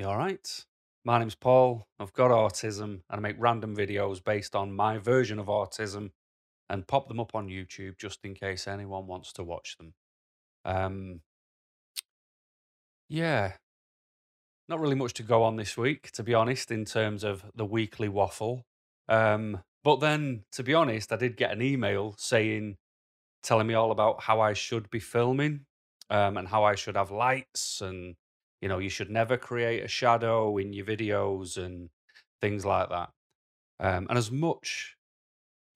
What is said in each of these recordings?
You all right? My name's Paul. I've got autism and I make random videos based on my version of autism and pop them up on YouTube just in case anyone wants to watch them. Um, yeah, not really much to go on this week, to be honest, in terms of the weekly waffle. Um, but then, to be honest, I did get an email saying, telling me all about how I should be filming um, and how I should have lights and you know you should never create a shadow in your videos and things like that. Um, and as much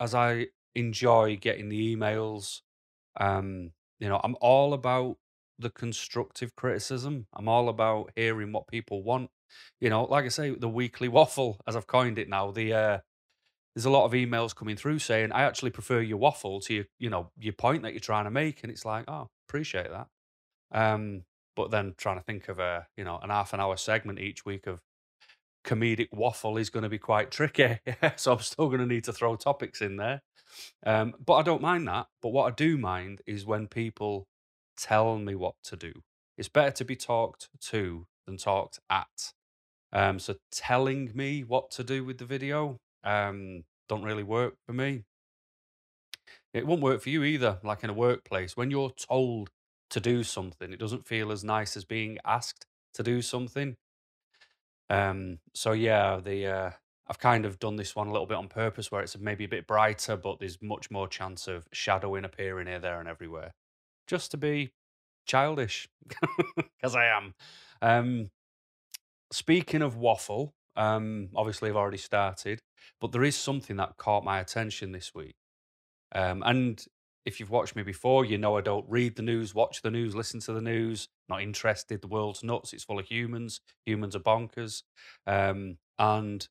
as I enjoy getting the emails, um, you know, I'm all about the constructive criticism. I'm all about hearing what people want. You know, like I say, the weekly waffle, as I've coined it now, the uh, there's a lot of emails coming through saying, I actually prefer your waffle to your, you know, your point that you're trying to make. And it's like, oh, appreciate that. Um, but then trying to think of a, you know, an half an hour segment each week of comedic waffle is going to be quite tricky. so I'm still going to need to throw topics in there. Um, but I don't mind that. But what I do mind is when people tell me what to do. It's better to be talked to than talked at. Um, so telling me what to do with the video um, don't really work for me. It won't work for you either. Like in a workplace, when you're told to do something, it doesn't feel as nice as being asked to do something. Um, so yeah, the uh, I've kind of done this one a little bit on purpose, where it's maybe a bit brighter, but there's much more chance of shadowing appearing here, there, and everywhere, just to be childish, because I am. Um, speaking of waffle, um, obviously I've already started, but there is something that caught my attention this week. Um, and if you've watched me before, you know I don't read the news, watch the news, listen to the news. Not interested. The world's nuts. It's full of humans. Humans are bonkers. Um, and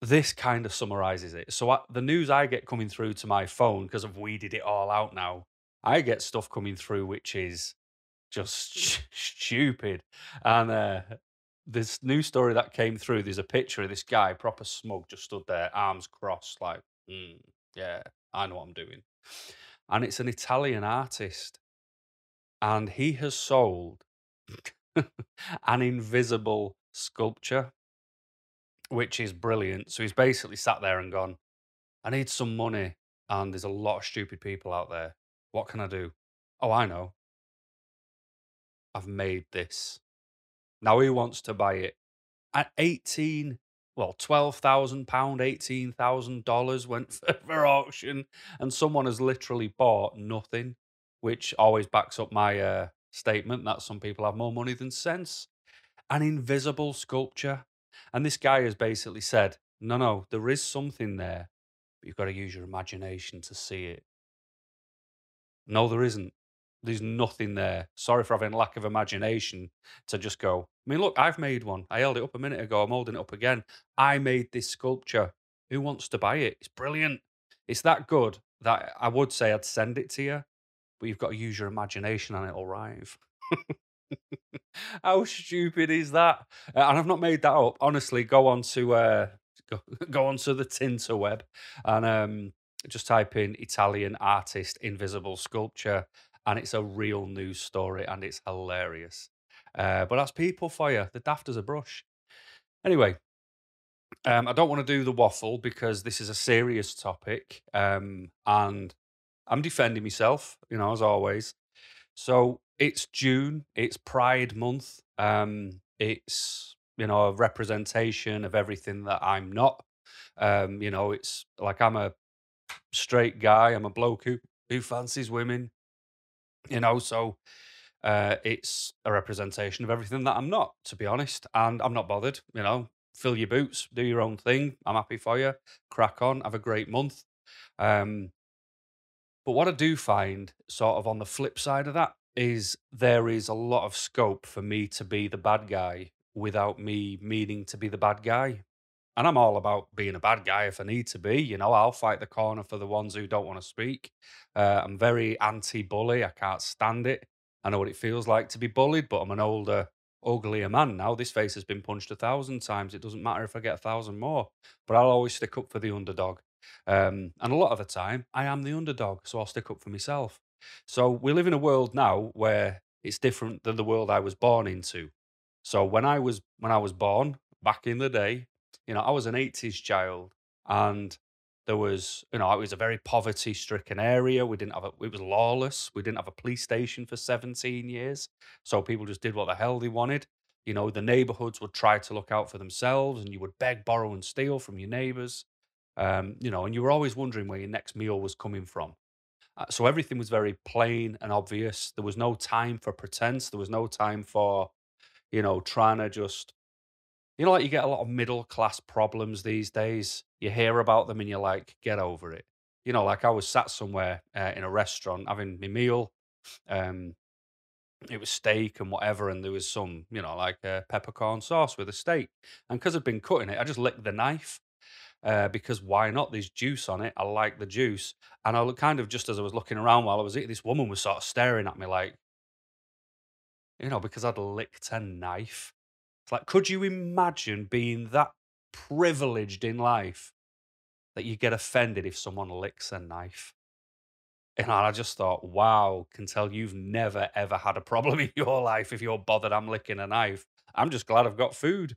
this kind of summarizes it. So I, the news I get coming through to my phone because I've weeded it all out now. I get stuff coming through which is just stupid. And uh, this new story that came through, there's a picture of this guy, proper smug, just stood there, arms crossed, like, mm, yeah, I know what I'm doing. And it's an Italian artist. And he has sold an invisible sculpture, which is brilliant. So he's basically sat there and gone, I need some money. And there's a lot of stupid people out there. What can I do? Oh, I know. I've made this. Now who wants to buy it? At 18, well, twelve thousand pound, eighteen thousand dollars went for, for auction, and someone has literally bought nothing, which always backs up my uh, statement that some people have more money than sense. An invisible sculpture, and this guy has basically said, "No, no, there is something there, but you've got to use your imagination to see it." No, there isn't. There's nothing there. Sorry for having lack of imagination to just go. I mean, look, I've made one. I held it up a minute ago. I'm holding it up again. I made this sculpture. Who wants to buy it? It's brilliant. It's that good that I would say I'd send it to you, but you've got to use your imagination and it'll arrive. How stupid is that? Uh, and I've not made that up. Honestly, go on to uh, go, go on to the Tinterweb and um, just type in Italian artist invisible sculpture, and it's a real news story, and it's hilarious. Uh, but that's people for you. The daft as a brush. Anyway, um, I don't want to do the waffle because this is a serious topic, um, and I'm defending myself, you know, as always. So it's June. It's Pride Month. Um, it's you know a representation of everything that I'm not. Um, you know, it's like I'm a straight guy. I'm a bloke who who fancies women. You know, so uh, it's a representation of everything that I'm not, to be honest. And I'm not bothered. You know, fill your boots, do your own thing. I'm happy for you. Crack on. Have a great month. Um, but what I do find, sort of on the flip side of that, is there is a lot of scope for me to be the bad guy without me meaning to be the bad guy. And I'm all about being a bad guy if I need to be. You know, I'll fight the corner for the ones who don't want to speak. Uh, I'm very anti bully. I can't stand it. I know what it feels like to be bullied, but I'm an older, uglier man now. This face has been punched a thousand times. It doesn't matter if I get a thousand more, but I'll always stick up for the underdog. Um, and a lot of the time, I am the underdog, so I'll stick up for myself. So we live in a world now where it's different than the world I was born into. So when I was when I was born back in the day, you know, I was an 80s child and there was, you know, it was a very poverty stricken area. We didn't have a, it was lawless. We didn't have a police station for 17 years. So people just did what the hell they wanted. You know, the neighborhoods would try to look out for themselves and you would beg, borrow, and steal from your neighbors. Um, you know, and you were always wondering where your next meal was coming from. Uh, so everything was very plain and obvious. There was no time for pretense. There was no time for, you know, trying to just you know, like you get a lot of middle class problems these days. You hear about them and you're like, get over it. You know, like I was sat somewhere uh, in a restaurant having my meal. Um, it was steak and whatever, and there was some, you know, like uh, peppercorn sauce with a steak. And because I'd been cutting it, I just licked the knife uh, because why not? There's juice on it. I like the juice. And I kind of just as I was looking around while I was eating, this woman was sort of staring at me like, you know, because I'd licked a knife. It's like, could you imagine being that privileged in life that you get offended if someone licks a knife? And I just thought, wow, can tell you've never ever had a problem in your life if you're bothered I'm licking a knife. I'm just glad I've got food.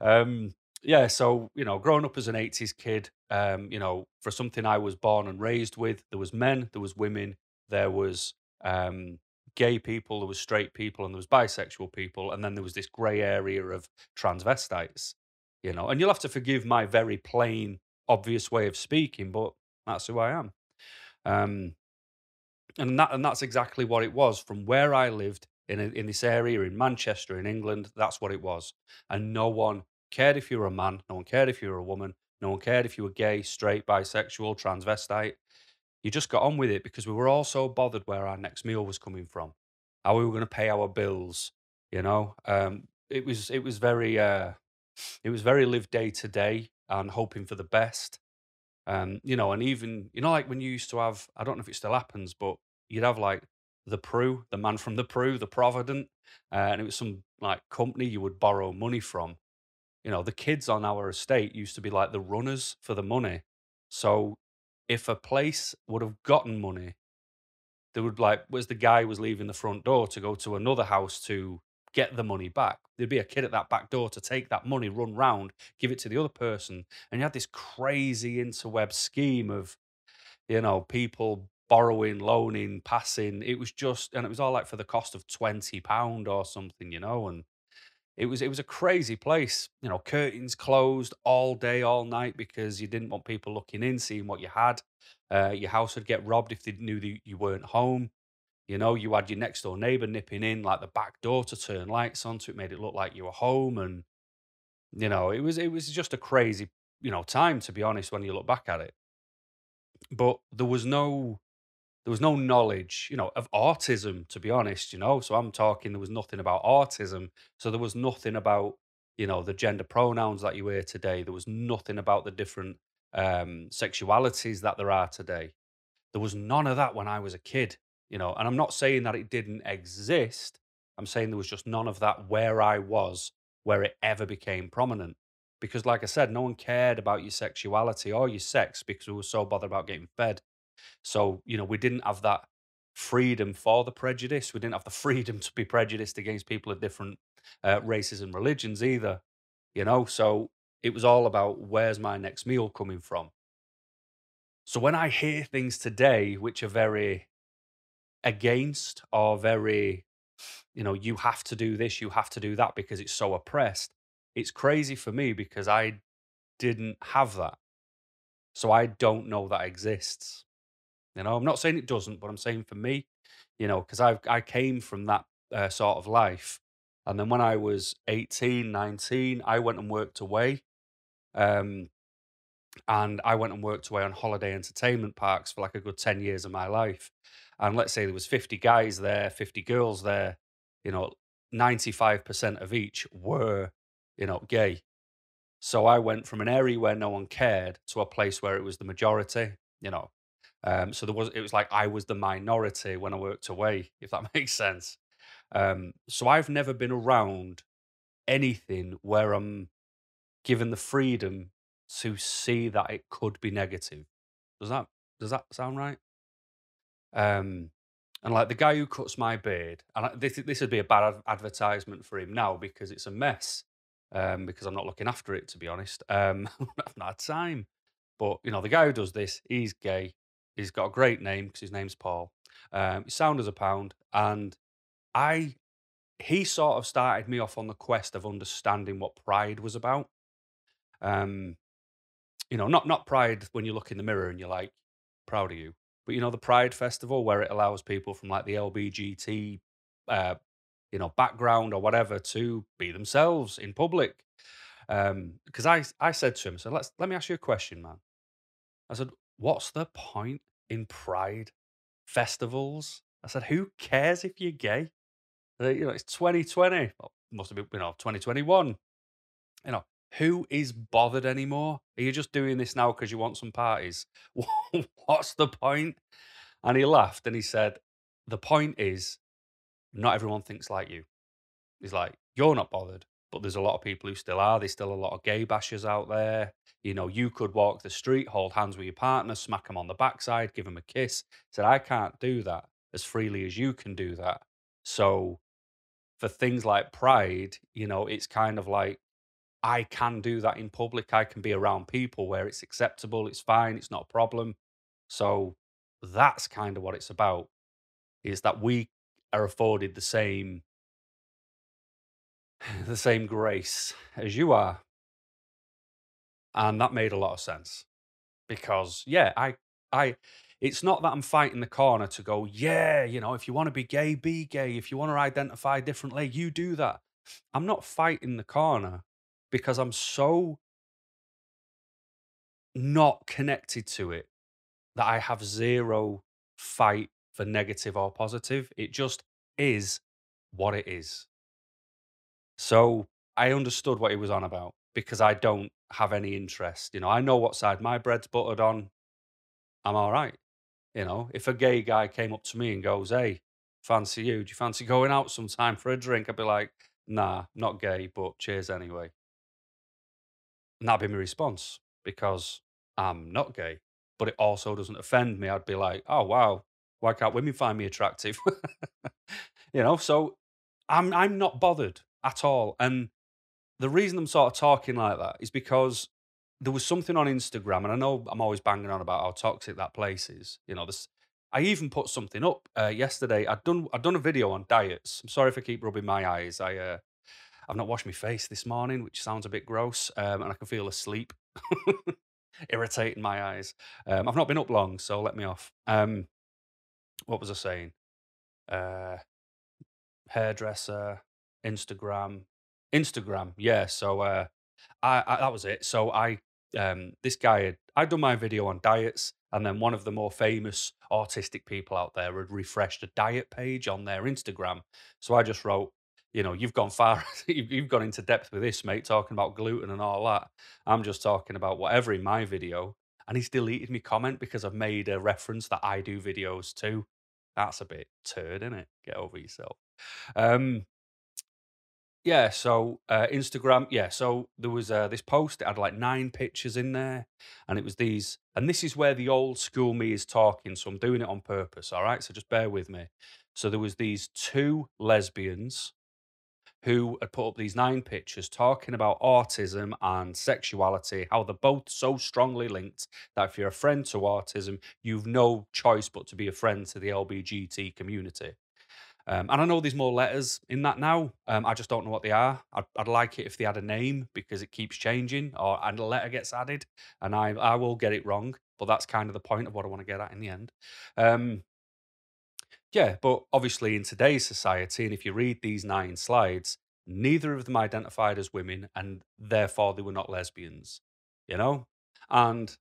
Um, yeah, so you know, growing up as an '80s kid, um, you know, for something I was born and raised with, there was men, there was women, there was um, gay people, there was straight people, and there was bisexual people, and then there was this grey area of transvestites. You know, and you'll have to forgive my very plain, obvious way of speaking, but that's who I am. Um, and that and that's exactly what it was from where I lived in a, in this area in Manchester in England. That's what it was, and no one cared if you were a man, no one cared if you were a woman, no one cared if you were gay, straight, bisexual, transvestite. You just got on with it because we were all so bothered where our next meal was coming from, how we were going to pay our bills. You know, um, it was it was very uh, it was very live day to day and hoping for the best. Um, you know, and even you know, like when you used to have, I don't know if it still happens, but you'd have like the Pru, the man from the Pru, the Provident, uh, and it was some like company you would borrow money from. You know, the kids on our estate used to be like the runners for the money. So if a place would have gotten money, they would like, was the guy was leaving the front door to go to another house to get the money back. There'd be a kid at that back door to take that money, run round, give it to the other person. And you had this crazy interweb scheme of, you know, people borrowing, loaning, passing. It was just, and it was all like for the cost of twenty pound or something, you know. And it was it was a crazy place, you know. Curtains closed all day, all night because you didn't want people looking in, seeing what you had. Uh, your house would get robbed if they knew that you weren't home. You know, you had your next door neighbor nipping in like the back door to turn lights on, so it made it look like you were home. And you know, it was it was just a crazy, you know, time to be honest when you look back at it. But there was no there was no knowledge, you know, of autism, to be honest, you know. So I'm talking there was nothing about autism. So there was nothing about, you know, the gender pronouns that you hear today. There was nothing about the different um, sexualities that there are today. There was none of that when I was a kid, you know. And I'm not saying that it didn't exist. I'm saying there was just none of that where I was, where it ever became prominent. Because, like I said, no one cared about your sexuality or your sex because we were so bothered about getting fed. So, you know, we didn't have that freedom for the prejudice. We didn't have the freedom to be prejudiced against people of different uh, races and religions either, you know. So it was all about where's my next meal coming from. So when I hear things today which are very against or very, you know, you have to do this, you have to do that because it's so oppressed, it's crazy for me because I didn't have that. So I don't know that exists. You know, I'm not saying it doesn't, but I'm saying for me, you know, because I I came from that uh, sort of life. And then when I was 18, 19, I went and worked away. Um, and I went and worked away on holiday entertainment parks for like a good 10 years of my life. And let's say there was 50 guys there, 50 girls there, you know, 95% of each were, you know, gay. So I went from an area where no one cared to a place where it was the majority, you know. Um, so there was it was like I was the minority when I worked away, if that makes sense. Um, so I've never been around anything where I'm given the freedom to see that it could be negative. Does that does that sound right? Um, And like the guy who cuts my beard, and this this would be a bad ad- advertisement for him now because it's a mess. Um, because I'm not looking after it, to be honest. Um, I've not had time. But you know, the guy who does this, he's gay. He's got a great name because his name's Paul. Um, sound as a pound, and I he sort of started me off on the quest of understanding what pride was about. Um, you know, not not pride when you look in the mirror and you're like proud of you, but you know the Pride Festival where it allows people from like the LBGT, uh, you know, background or whatever to be themselves in public. Because I I said to him, so let's let me ask you a question, man. I said, what's the point in Pride festivals? I said, who cares if you're gay? You know, it's 2020. Well, must have been, you know, 2021. You know, who is bothered anymore? Are you just doing this now because you want some parties? What's the point? And he laughed and he said, The point is, not everyone thinks like you. He's like, You're not bothered, but there's a lot of people who still are. There's still a lot of gay bashers out there. You know, you could walk the street, hold hands with your partner, smack them on the backside, give them a kiss. Said, I can't do that as freely as you can do that. So for things like pride, you know, it's kind of like, I can do that in public. I can be around people where it's acceptable, it's fine, it's not a problem. So that's kind of what it's about is that we are afforded the same the same grace as you are. And that made a lot of sense because yeah, I I it's not that I'm fighting the corner to go, yeah, you know, if you want to be gay, be gay. If you want to identify differently, you do that. I'm not fighting the corner because I'm so not connected to it that I have zero fight for negative or positive. It just is what it is. So I understood what he was on about because I don't have any interest. You know, I know what side my bread's buttered on. I'm all right. You know, if a gay guy came up to me and goes, Hey, fancy you, do you fancy going out sometime for a drink? I'd be like, Nah, not gay, but cheers anyway. And that'd be my response because I'm not gay, but it also doesn't offend me. I'd be like, oh, wow, why can't women find me attractive? you know, so I'm, I'm not bothered at all. And the reason I'm sort of talking like that is because there was something on Instagram, and I know I'm always banging on about how toxic that place is. You know, this. I even put something up uh, yesterday. I'd done I'd done a video on diets. I'm sorry if I keep rubbing my eyes. I uh, I've not washed my face this morning, which sounds a bit gross, um, and I can feel asleep, irritating my eyes. Um, I've not been up long, so let me off. Um, what was I saying? Uh, hairdresser, Instagram, Instagram. Yeah. So uh, I, I that was it. So I um this guy had I'd done my video on diets, and then one of the more famous autistic people out there had refreshed a diet page on their Instagram. So I just wrote, you know, you've gone far, you've, gone into depth with this, mate, talking about gluten and all that. I'm just talking about whatever in my video. And he's deleted me comment because I've made a reference that I do videos too. That's a bit turd, isn't it? Get over yourself. Um, yeah, so uh, Instagram, yeah, so there was uh, this post, it had like nine pictures in there, and it was these, and this is where the old school me is talking, so I'm doing it on purpose, all right? So just bear with me. So there was these two lesbians who had put up these nine pictures talking about autism and sexuality, how they're both so strongly linked that if you're a friend to autism, you've no choice but to be a friend to the LBGT community. Um, and I know there's more letters in that now. Um, I just don't know what they are. I'd, I'd like it if they had a name because it keeps changing, or and a letter gets added, and I I will get it wrong. But that's kind of the point of what I want to get at in the end. Um, yeah, but obviously in today's society, and if you read these nine slides, neither of them identified as women, and therefore they were not lesbians. You know, and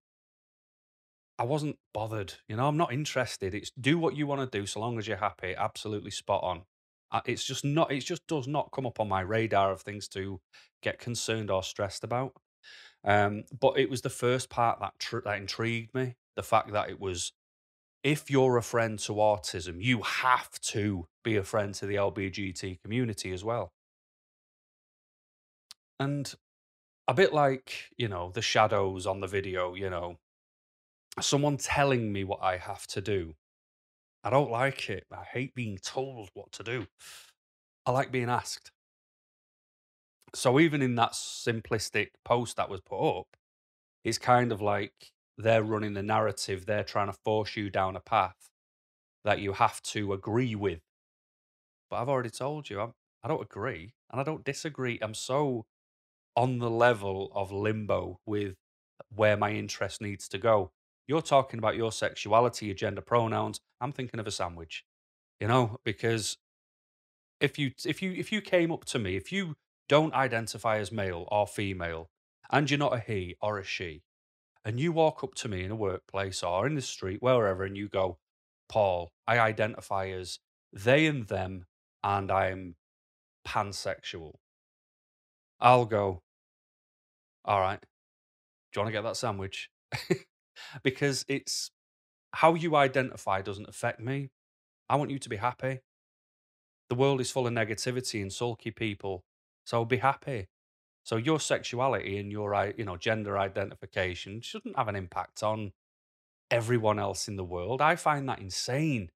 I wasn't bothered. You know, I'm not interested. It's do what you want to do so long as you're happy. Absolutely spot on. It's just not. It just does not come up on my radar of things to get concerned or stressed about. Um, but it was the first part that tr- that intrigued me. The fact that it was if you're a friend to autism, you have to be a friend to the LBGT community as well. And a bit like you know the shadows on the video. You know, someone telling me what I have to do I don't like it. I hate being told what to do. I like being asked. So even in that simplistic post that was put up, it's kind of like they're running the narrative. They're trying to force you down a path that you have to agree with. But I've already told you, I'm, I don't agree and I don't disagree. I'm so on the level of limbo with where my interest needs to go. You're talking about your sexuality, your gender pronouns. I'm thinking of a sandwich, you know, because if you if you if you came up to me, if you don't identify as male or female, and you're not a he or a she, and you walk up to me in a workplace or in the street, wherever, and you go, Paul, I identify as they and them, and I'm pansexual. I'll go, all right, do you want to get that sandwich? because it's how you identify doesn't affect me. I want you to be happy. The world is full of negativity and sulky people. So be happy. So your sexuality and your you know gender identification shouldn't have an impact on everyone else in the world. I find that insane.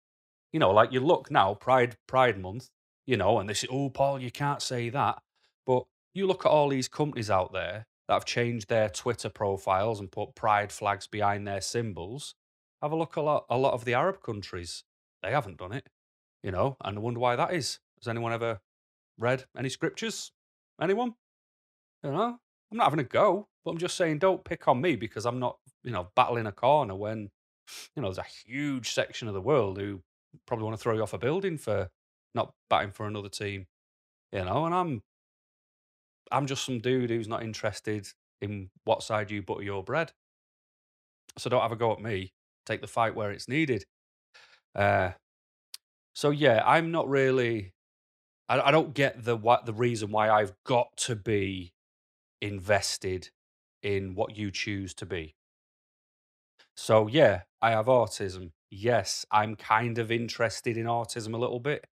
You know, like you look now, Pride Pride Month, you know, and they say, "Oh, Paul, you can't say that." But you look at all these companies out there that have changed their Twitter profiles and put pride flags behind their symbols. Have a look a lot a lot of the Arab countries. They haven't done it, you know, and I wonder why that is. Has anyone ever read any scriptures? Anyone? You know, I'm not having a go, but I'm just saying don't pick on me because I'm not, you know, battling a corner when, you know, there's a huge section of the world who probably want to throw you off a building for not batting for another team. You know, and I'm I'm just some dude who's not interested in what side you butter your bread. So don't have a go at me. Take the fight where it's needed. Uh, so yeah, I'm not really. I, I don't get the what the reason why I've got to be invested in what you choose to be. So yeah, I have autism. Yes, I'm kind of interested in autism a little bit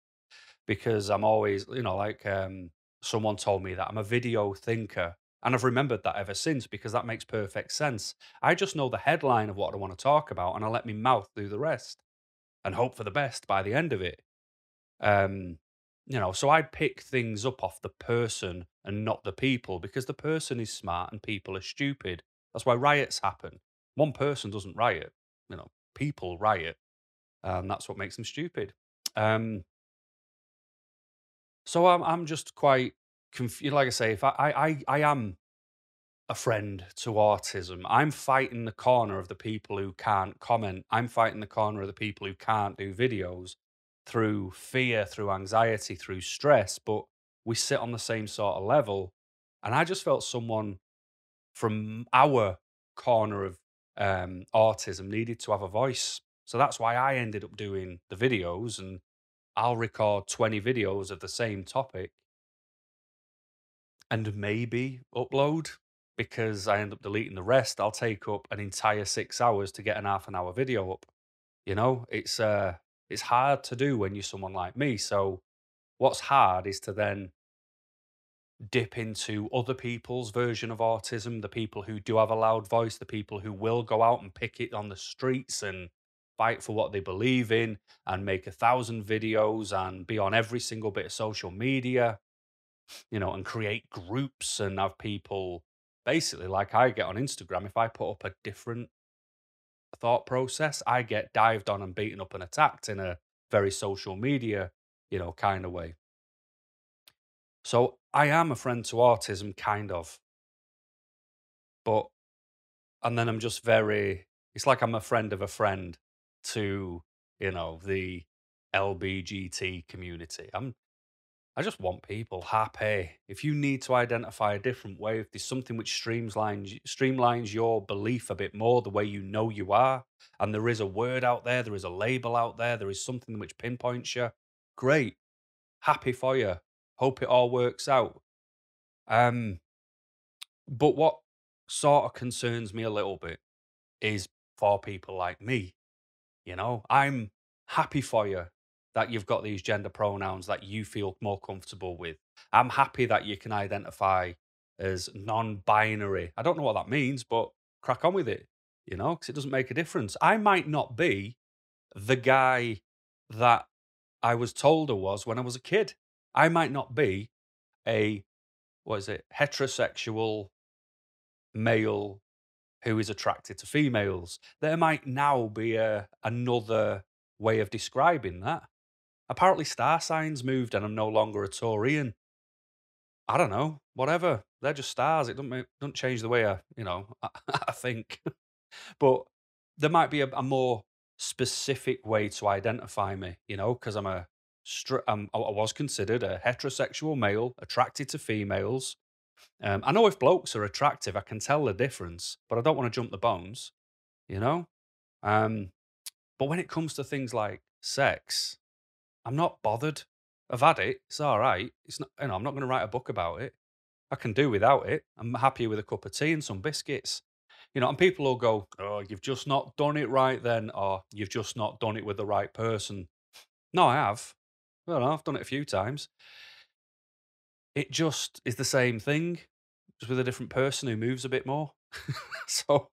because I'm always, you know, like um, someone told me that I'm a video thinker. And I've remembered that ever since because that makes perfect sense. I just know the headline of what I want to talk about and I let me mouth do the rest and hope for the best by the end of it. Um, you know, so I pick things up off the person and not the people because the person is smart and people are stupid. That's why riots happen. One person doesn't riot, you know, people riot. And that's what makes them stupid. Um, so I'm I'm just quite confused. Like I say, if I, I I am a friend to autism, I'm fighting the corner of the people who can't comment. I'm fighting the corner of the people who can't do videos through fear, through anxiety, through stress. But we sit on the same sort of level, and I just felt someone from our corner of um, autism needed to have a voice. So that's why I ended up doing the videos and I'll record 20 videos of the same topic and maybe upload because I end up deleting the rest. I'll take up an entire six hours to get an half an hour video up. You know, it's uh it's hard to do when you're someone like me. So what's hard is to then dip into other people's version of autism, the people who do have a loud voice, the people who will go out and pick it on the streets and fight for what they believe in and make a thousand videos and be on every single bit of social media, you know, and create groups and have people basically like I get on Instagram. If I put up a different thought process, I get dived on and beaten up and attacked in a very social media, you know, kind of way. So I am a friend to autism, kind of. But, and then I'm just very, it's like I'm a friend of a friend to, you know, the LBGT community. I'm, I just want people happy. If you need to identify a different way, if there's something which streamlines streamlines your belief a bit more, the way you know you are, and there is a word out there, there is a label out there, there is something which pinpoints you, great. Happy for you. Hope it all works out. Um, but what sort of concerns me a little bit is for people like me. You know, I'm happy for you that you've got these gender pronouns that you feel more comfortable with. I'm happy that you can identify as non binary. I don't know what that means, but crack on with it, you know, because it doesn't make a difference. I might not be the guy that I was told I was when I was a kid. I might not be a what is it, heterosexual male who is attracted to females. There might now be a another way of describing that. Apparently star signs moved and I'm no longer a Taurian. I don't know, whatever. They're just stars. It doesn't doesn't change the way I, you know, I, I think. but there might be a, a more specific way to identify me, you know, because I'm a I'm, I was considered a heterosexual male attracted to females. Um, I know if blokes are attractive, I can tell the difference, but I don't want to jump the bones, you know. Um, but when it comes to things like sex, I'm not bothered. I've had it. It's all right. It's not. You know, I'm not going to write a book about it. I can do without it. I'm happy with a cup of tea and some biscuits. You know, and people will go, "Oh, you've just not done it right then," or "You've just not done it with the right person." No, I have. Well, I've done it a few times. It just is the same thing, just with a different person who moves a bit more. so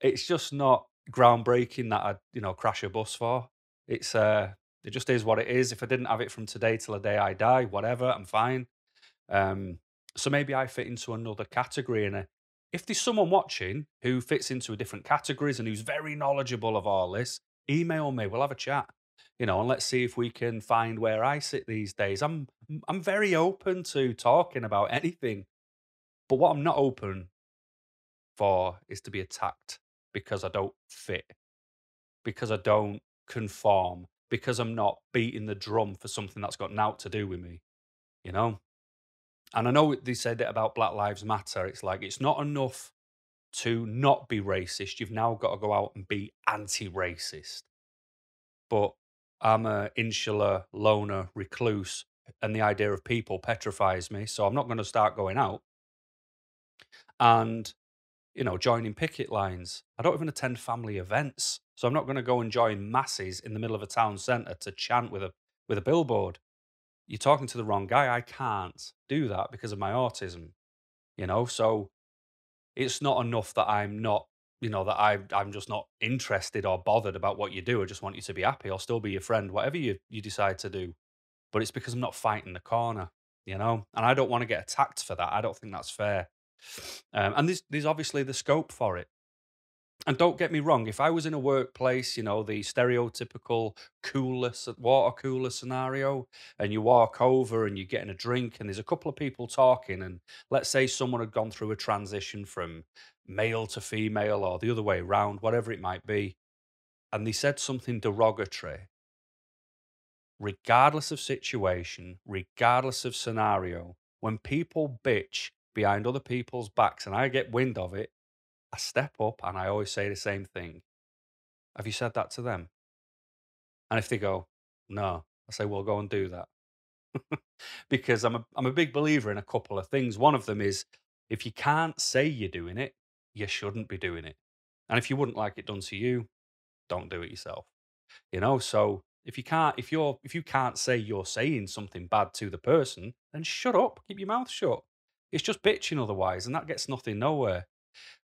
it's just not groundbreaking that I'd, you know, crash a bus for. It's uh it just is what it is. If I didn't have it from today till the day I die, whatever, I'm fine. Um, so maybe I fit into another category. And if there's someone watching who fits into a different categories and who's very knowledgeable of all this, email me. We'll have a chat, you know, and let's see if we can find where I sit these days. I'm I'm very open to talking about anything, but what I'm not open for is to be attacked because I don't fit, because I don't conform, because I'm not beating the drum for something that's got naught to do with me, you know? And I know they said it about Black Lives Matter. It's like, it's not enough to not be racist. You've now got to go out and be anti racist. But I'm a insular loner recluse, and the idea of people petrifies me. So I'm not going to start going out and, you know, joining picket lines. I don't even attend family events. So I'm not going to go and join masses in the middle of a town centre to chant with a with a billboard. You're talking to the wrong guy. I can't do that because of my autism. You know, so it's not enough that I'm not, you know, that I I'm just not interested or bothered about what you do. I just want you to be happy. I'll still be your friend, whatever you you decide to do. But it's because I'm not fighting the corner, you know, and I don't want to get attacked for that. I don't think that's fair. Um, and there's there's obviously the scope for it and don't get me wrong, if I was in a workplace, you know, the stereotypical cooler, water cooler scenario, and you walk over and you're getting a drink, and there's a couple of people talking, and let's say someone had gone through a transition from male to female or the other way around, whatever it might be, and they said something derogatory, regardless of situation, regardless of scenario, when people bitch behind other people's backs and I get wind of it, I step up and I always say the same thing. Have you said that to them? And if they go, no, I say, well, go and do that. because I'm a, I'm a big believer in a couple of things. One of them is if you can't say you're doing it, you shouldn't be doing it. And if you wouldn't like it done to you, don't do it yourself. You know, so if you can't if you're if you can't say you're saying something bad to the person, then shut up, keep your mouth shut. It's just bitching otherwise, and that gets nothing nowhere.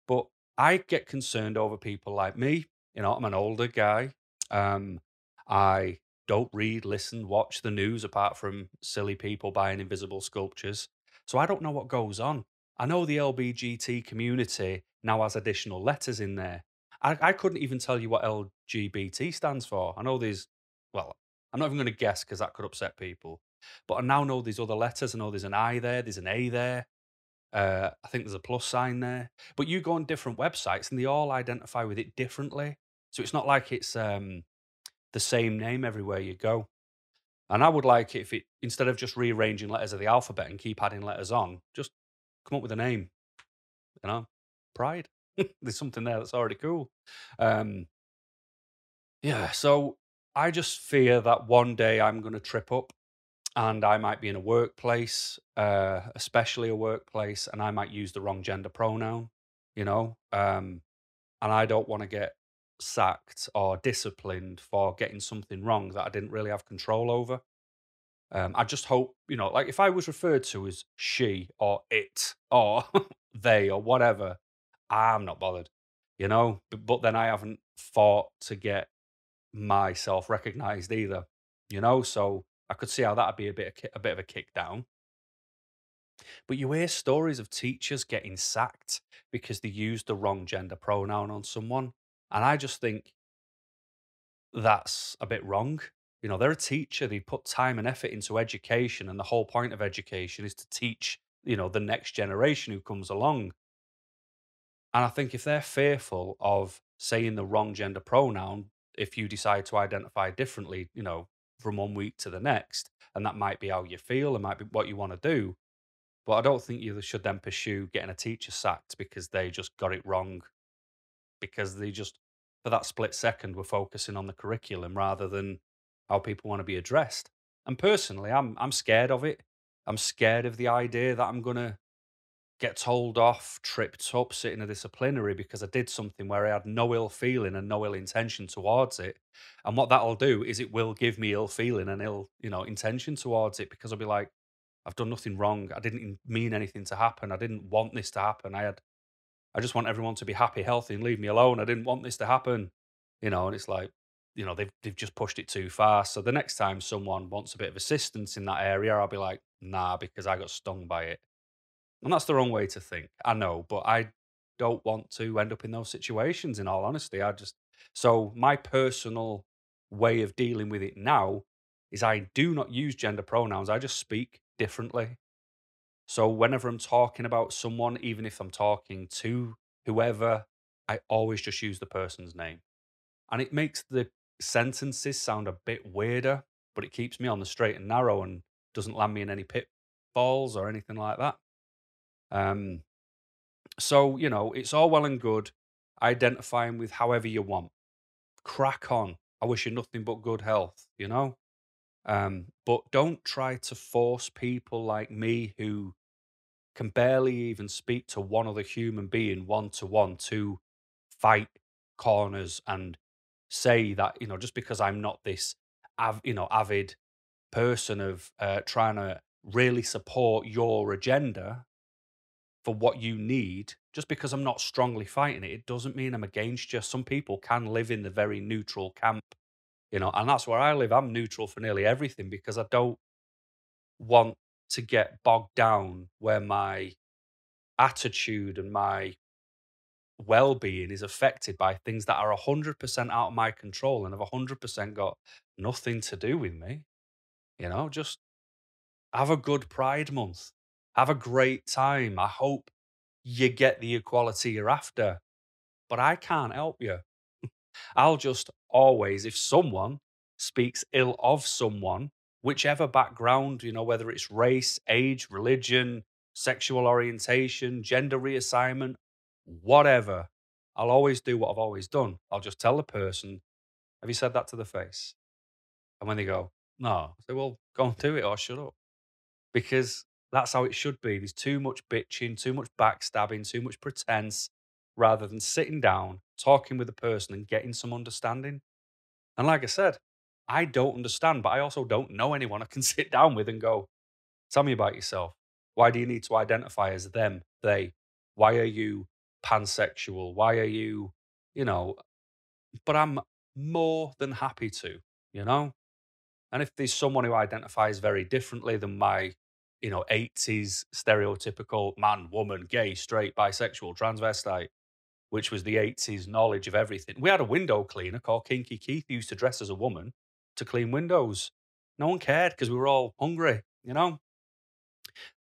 But I get concerned over people like me. You know, I'm an older guy. Um, I don't read, listen, watch the news apart from silly people buying invisible sculptures. So I don't know what goes on. I know the LBGT community now has additional letters in there. I, I couldn't even tell you what LGBT stands for. I know there's, well, I'm not even going to guess because that could upset people. But I now know there's other letters. I know there's an I there, there's an A there. Uh, I think there's a plus sign there. But you go on different websites and they all identify with it differently. So it's not like it's um, the same name everywhere you go. And I would like if it, instead of just rearranging letters of the alphabet and keep adding letters on, just come up with a name. You know, Pride. there's something there that's already cool. Um, yeah. So I just fear that one day I'm going to trip up and I might be in a workplace, uh, especially a workplace, and I might use the wrong gender pronoun, you know, um, and I don't want to get sacked or disciplined for getting something wrong that I didn't really have control over. Um, I just hope, you know, like if I was referred to as she or it or they or whatever, I'm not bothered, you know, but, but then I haven't fought to get myself recognized either. you know. So I could see how that'd be a bit of a bit of a kick down. But you hear stories of teachers getting sacked because they used the wrong gender pronoun on someone, and I just think that's a bit wrong. You know, they're a teacher, they put time and effort into education, and the whole point of education is to teach, you know, the next generation who comes along. And I think if they're fearful of saying the wrong gender pronoun, if you decide to identify differently, you know, from one week to the next, and that might be how you feel, it might be what you want to do. But I don't think you should then pursue getting a teacher sacked because they just got it wrong because they just for that split second were focusing on the curriculum rather than how people want to be addressed. And personally, I'm I'm scared of it. I'm scared of the idea that I'm gonna get told off, tripped up, sit in a disciplinary because I did something where I had no ill feeling and no ill intention towards it. And what that'll do is it will give me ill feeling and ill, you know, intention towards it because I'll be like, I've done nothing wrong. I didn't mean anything to happen. I didn't want this to happen. I had I just want everyone to be happy, healthy, and leave me alone. I didn't want this to happen, you know. And it's like, you know, they've they've just pushed it too far. So the next time someone wants a bit of assistance in that area, I'll be like, nah, because I got stung by it. And that's the wrong way to think. I know, but I don't want to end up in those situations. In all honesty, I just so my personal way of dealing with it now is I do not use gender pronouns. I just speak differently. So whenever I'm talking about someone, even if I'm talking to whoever, I always just use the person's name. And it makes the sentences sound a bit weirder, but it keeps me on the straight and narrow and doesn't land me in any pitfalls or anything like that. Um, so, you know, it's all well and good identifying with however you want. Crack on. I wish you nothing but good health, you know? Um, but don't try to force people like me who can barely even speak to one other human being one to one to fight corners and say that you know just because I'm not this av- you know avid person of uh, trying to really support your agenda for what you need just because I'm not strongly fighting it it doesn't mean I'm against you. Some people can live in the very neutral camp you know and that's where I live. I'm neutral for nearly everything because I don't want to get bogged down where my attitude and my well-being is affected by things that are 100% out of my control and have 100% got nothing to do with me you know just have a good pride month have a great time i hope you get the equality you're after but i can't help you i'll just always if someone speaks ill of someone whichever background you know whether it's race age religion sexual orientation gender reassignment whatever. I'll always do what I've always done. I'll just tell the person, Have you said that to the face? And when they go, No, I say, Well, go and do it or shut up. Because that's how it should be. There's too much bitching, too much backstabbing, too much pretense, rather than sitting down, talking with the person and getting some understanding. And like I said, I don't understand, but I also don't know anyone I can sit down with and go, Tell me about yourself. Why do you need to identify as them, they? Why are you pansexual? Why are you, you know? But I'm more than happy to, you know? And if there's someone who identifies very differently than my, you know, 80s stereotypical man, woman, gay, straight, bisexual, transvestite, which was the 80s knowledge of everything. We had a window cleaner called Kinky Keith who used to dress as a woman to clean windows. No one cared because we were all hungry, you know?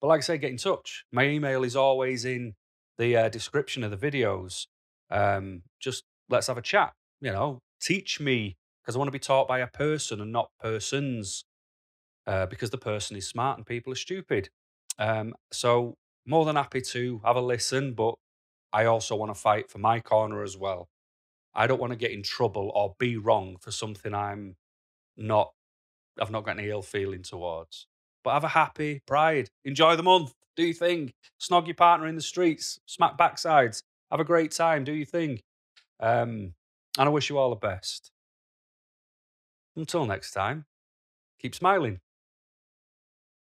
But like I say, get in touch. My email is always in the uh, description of the videos. Um, just let's have a chat. You know, teach me because I want to be taught by a person and not persons. Uh, because the person is smart and people are stupid. Um, so more than happy to have a listen, but I also want to fight for my corner as well. I don't want to get in trouble or be wrong for something I'm not. I've not got any ill feeling towards. But have a happy pride. Enjoy the month. Do your thing. Snog your partner in the streets. Smack backsides. Have a great time. Do your thing. Um, and I wish you all the best. Until next time, keep smiling.